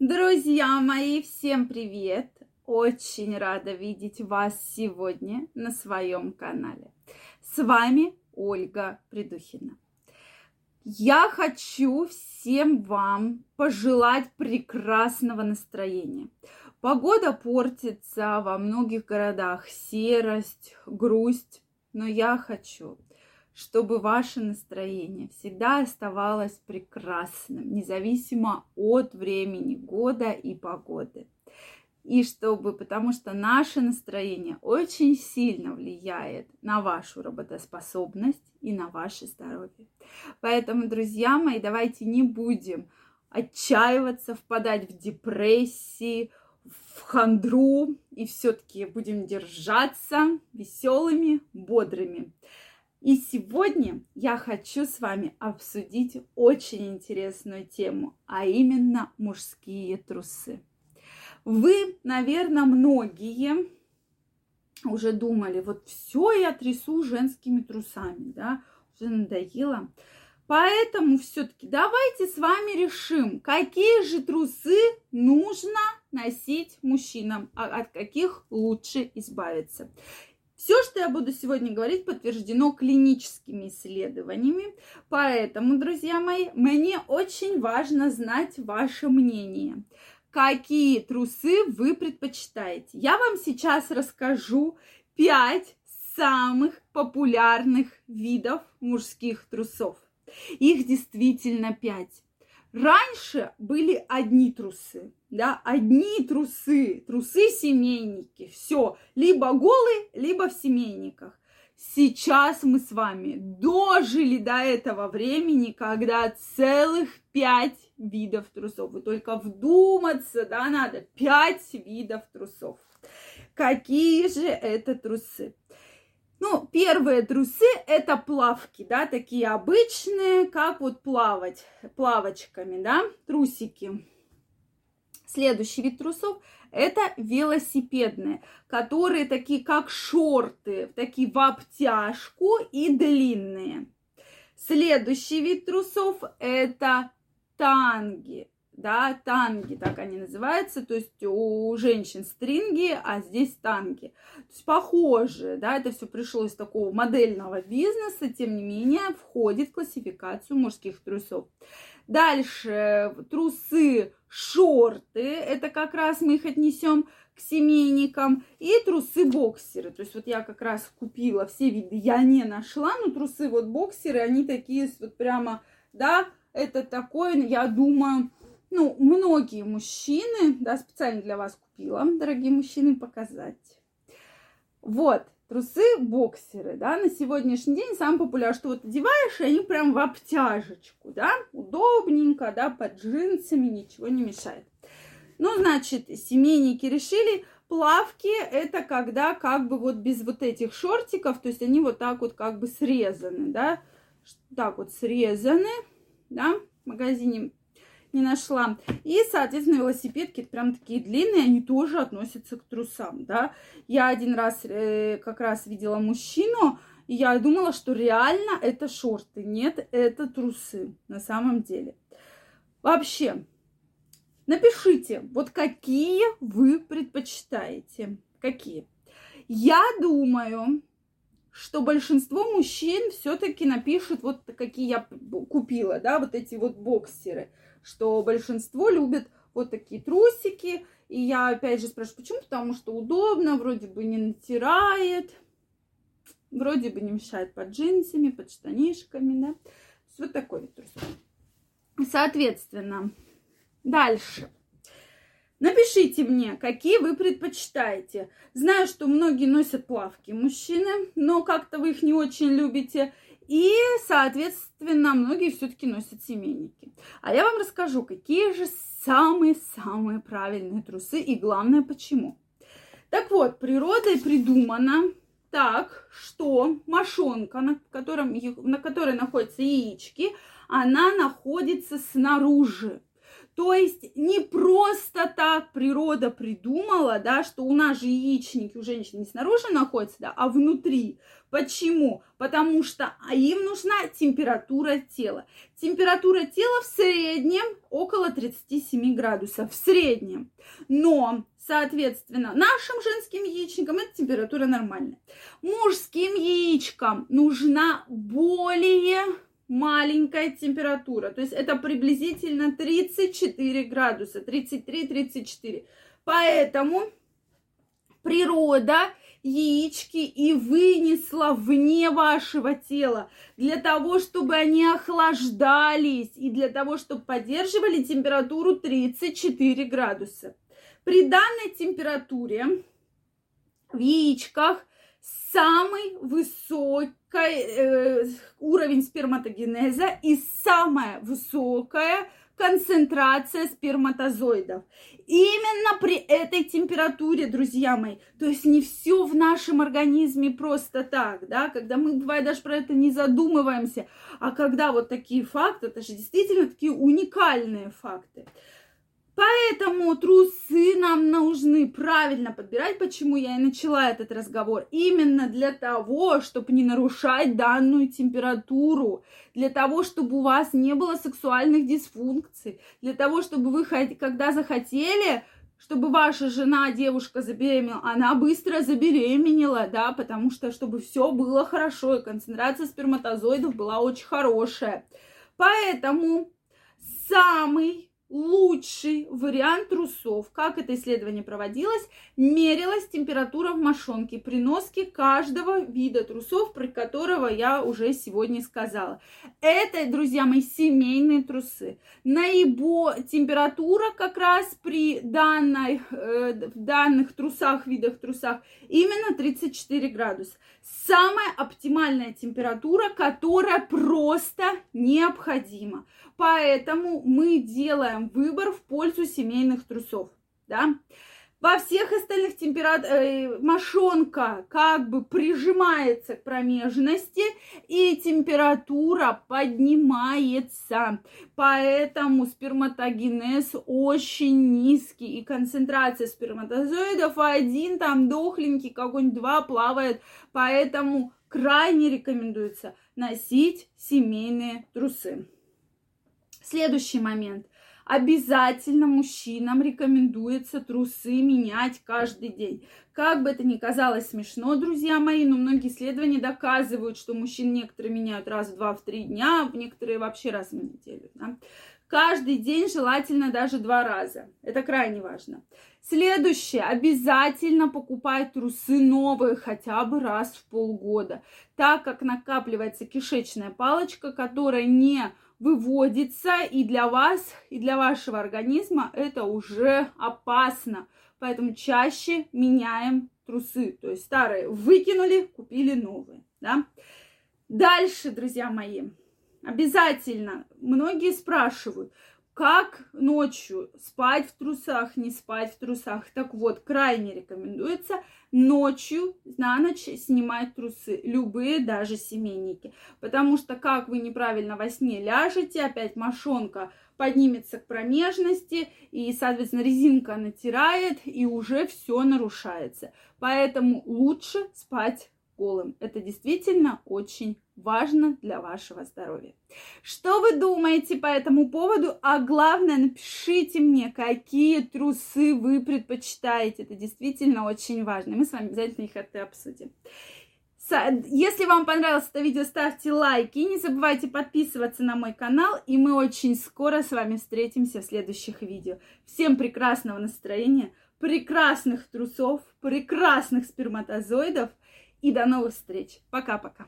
Друзья мои, всем привет! Очень рада видеть вас сегодня на своем канале. С вами Ольга Придухина. Я хочу всем вам пожелать прекрасного настроения. Погода портится во многих городах, серость, грусть, но я хочу, чтобы ваше настроение всегда оставалось прекрасным, независимо от времени года и погоды. И чтобы, потому что наше настроение очень сильно влияет на вашу работоспособность и на ваше здоровье. Поэтому, друзья мои, давайте не будем отчаиваться, впадать в депрессии, в хандру и все-таки будем держаться веселыми, бодрыми. И сегодня я хочу с вами обсудить очень интересную тему, а именно мужские трусы. Вы, наверное, многие уже думали, вот все я трясу женскими трусами, да, уже надоело. Поэтому все-таки давайте с вами решим, какие же трусы нужно носить мужчинам, а от каких лучше избавиться. Все, что я буду сегодня говорить, подтверждено клиническими исследованиями. Поэтому, друзья мои, мне очень важно знать ваше мнение. Какие трусы вы предпочитаете? Я вам сейчас расскажу 5 самых популярных видов мужских трусов. Их действительно 5. Раньше были одни трусы, да, одни трусы, трусы-семейники, все, либо голые, либо в семейниках. Сейчас мы с вами дожили до этого времени, когда целых пять видов трусов. Вы только вдуматься, да, надо пять видов трусов. Какие же это трусы? Ну, первые трусы это плавки, да, такие обычные, как вот плавать, плавочками, да, трусики. Следующий вид трусов это велосипедные, которые такие как шорты, такие в обтяжку и длинные. Следующий вид трусов это танги да, танги, так они называются, то есть у женщин стринги, а здесь танги. То есть похоже, да, это все пришло из такого модельного бизнеса, тем не менее входит в классификацию мужских трусов. Дальше трусы, шорты, это как раз мы их отнесем к семейникам, и трусы-боксеры. То есть вот я как раз купила все виды, я не нашла, но трусы вот боксеры, они такие вот прямо, да, это такое, я думаю, ну, многие мужчины, да, специально для вас купила, дорогие мужчины, показать. Вот, трусы-боксеры, да, на сегодняшний день самый популярный, что вот одеваешь, и они прям в обтяжечку, да, удобненько, да, под джинсами, ничего не мешает. Ну, значит, семейники решили, плавки это когда как бы вот без вот этих шортиков, то есть они вот так вот как бы срезаны, да, так вот срезаны, да, в магазине не нашла. И, соответственно, велосипедки прям такие длинные, они тоже относятся к трусам, да. Я один раз э, как раз видела мужчину, и я думала, что реально это шорты. Нет, это трусы на самом деле. Вообще, напишите, вот какие вы предпочитаете. Какие? Я думаю, что большинство мужчин все-таки напишут вот какие я купила, да, вот эти вот боксеры что большинство любят вот такие трусики. И я опять же спрашиваю, почему? Потому что удобно, вроде бы не натирает, вроде бы не мешает под джинсами, под штанишками, да. Вот такой вот трусик. Соответственно, дальше. Напишите мне, какие вы предпочитаете. Знаю, что многие носят плавки мужчины, но как-то вы их не очень любите. И, соответственно, многие все-таки носят семейники. А я вам расскажу, какие же самые-самые правильные трусы и главное, почему. Так вот, природой придумано так, что мошонка, на, котором, на которой находятся яички, она находится снаружи. То есть не просто так природа придумала, да, что у нас же яичники у женщин не снаружи находятся, да, а внутри. Почему? Потому что им нужна температура тела. Температура тела в среднем около 37 градусов. В среднем. Но, соответственно, нашим женским яичникам эта температура нормальная. Мужским яичкам нужна более маленькая температура. То есть это приблизительно 34 градуса, 33-34. Поэтому природа яички и вынесла вне вашего тела для того, чтобы они охлаждались и для того, чтобы поддерживали температуру 34 градуса. При данной температуре в яичках самый высокий э, уровень сперматогенеза и самая высокая концентрация сперматозоидов. Именно при этой температуре, друзья мои, то есть не все в нашем организме просто так, да, когда мы, бывает, даже про это не задумываемся, а когда вот такие факты, это же действительно такие уникальные факты. Поэтому трусы нам нужны правильно подбирать, почему я и начала этот разговор. Именно для того, чтобы не нарушать данную температуру, для того, чтобы у вас не было сексуальных дисфункций, для того, чтобы вы, когда захотели, чтобы ваша жена, девушка забеременела, она быстро забеременела, да, потому что чтобы все было хорошо, и концентрация сперматозоидов была очень хорошая. Поэтому самый лучший вариант трусов. Как это исследование проводилось? Мерилась температура в мошонке при носке каждого вида трусов, про которого я уже сегодня сказала. Это, друзья мои, семейные трусы. Наибо температура как раз при данной, э, данных трусах, видах трусах, именно 34 градуса. Самая оптимальная температура, которая просто необходима. Поэтому мы делаем выбор в пользу семейных трусов, да. Во всех остальных температурах э, мошонка как бы прижимается к промежности, и температура поднимается. Поэтому сперматогенез очень низкий, и концентрация сперматозоидов один там дохленький, какой-нибудь два плавает. Поэтому крайне рекомендуется носить семейные трусы. Следующий момент. Обязательно мужчинам рекомендуется трусы менять каждый день. Как бы это ни казалось смешно, друзья мои, но многие исследования доказывают, что мужчин некоторые меняют раз в два, в три дня, некоторые вообще раз в неделю. Да? Каждый день желательно даже два раза. Это крайне важно. Следующее. Обязательно покупай трусы новые хотя бы раз в полгода, так как накапливается кишечная палочка, которая не выводится, и для вас, и для вашего организма это уже опасно. Поэтому чаще меняем трусы. То есть старые выкинули, купили новые. Да? Дальше, друзья мои, обязательно, многие спрашивают, как ночью спать в трусах, не спать в трусах. Так вот, крайне рекомендуется ночью на ночь снимать трусы, любые, даже семейники. Потому что как вы неправильно во сне ляжете, опять мошонка поднимется к промежности, и, соответственно, резинка натирает, и уже все нарушается. Поэтому лучше спать голым. Это действительно очень важно для вашего здоровья. Что вы думаете по этому поводу? А главное, напишите мне, какие трусы вы предпочитаете. Это действительно очень важно. Мы с вами обязательно их это обсудим. Если вам понравилось это видео, ставьте лайки. Не забывайте подписываться на мой канал. И мы очень скоро с вами встретимся в следующих видео. Всем прекрасного настроения, прекрасных трусов, прекрасных сперматозоидов. И до новых встреч. Пока-пока.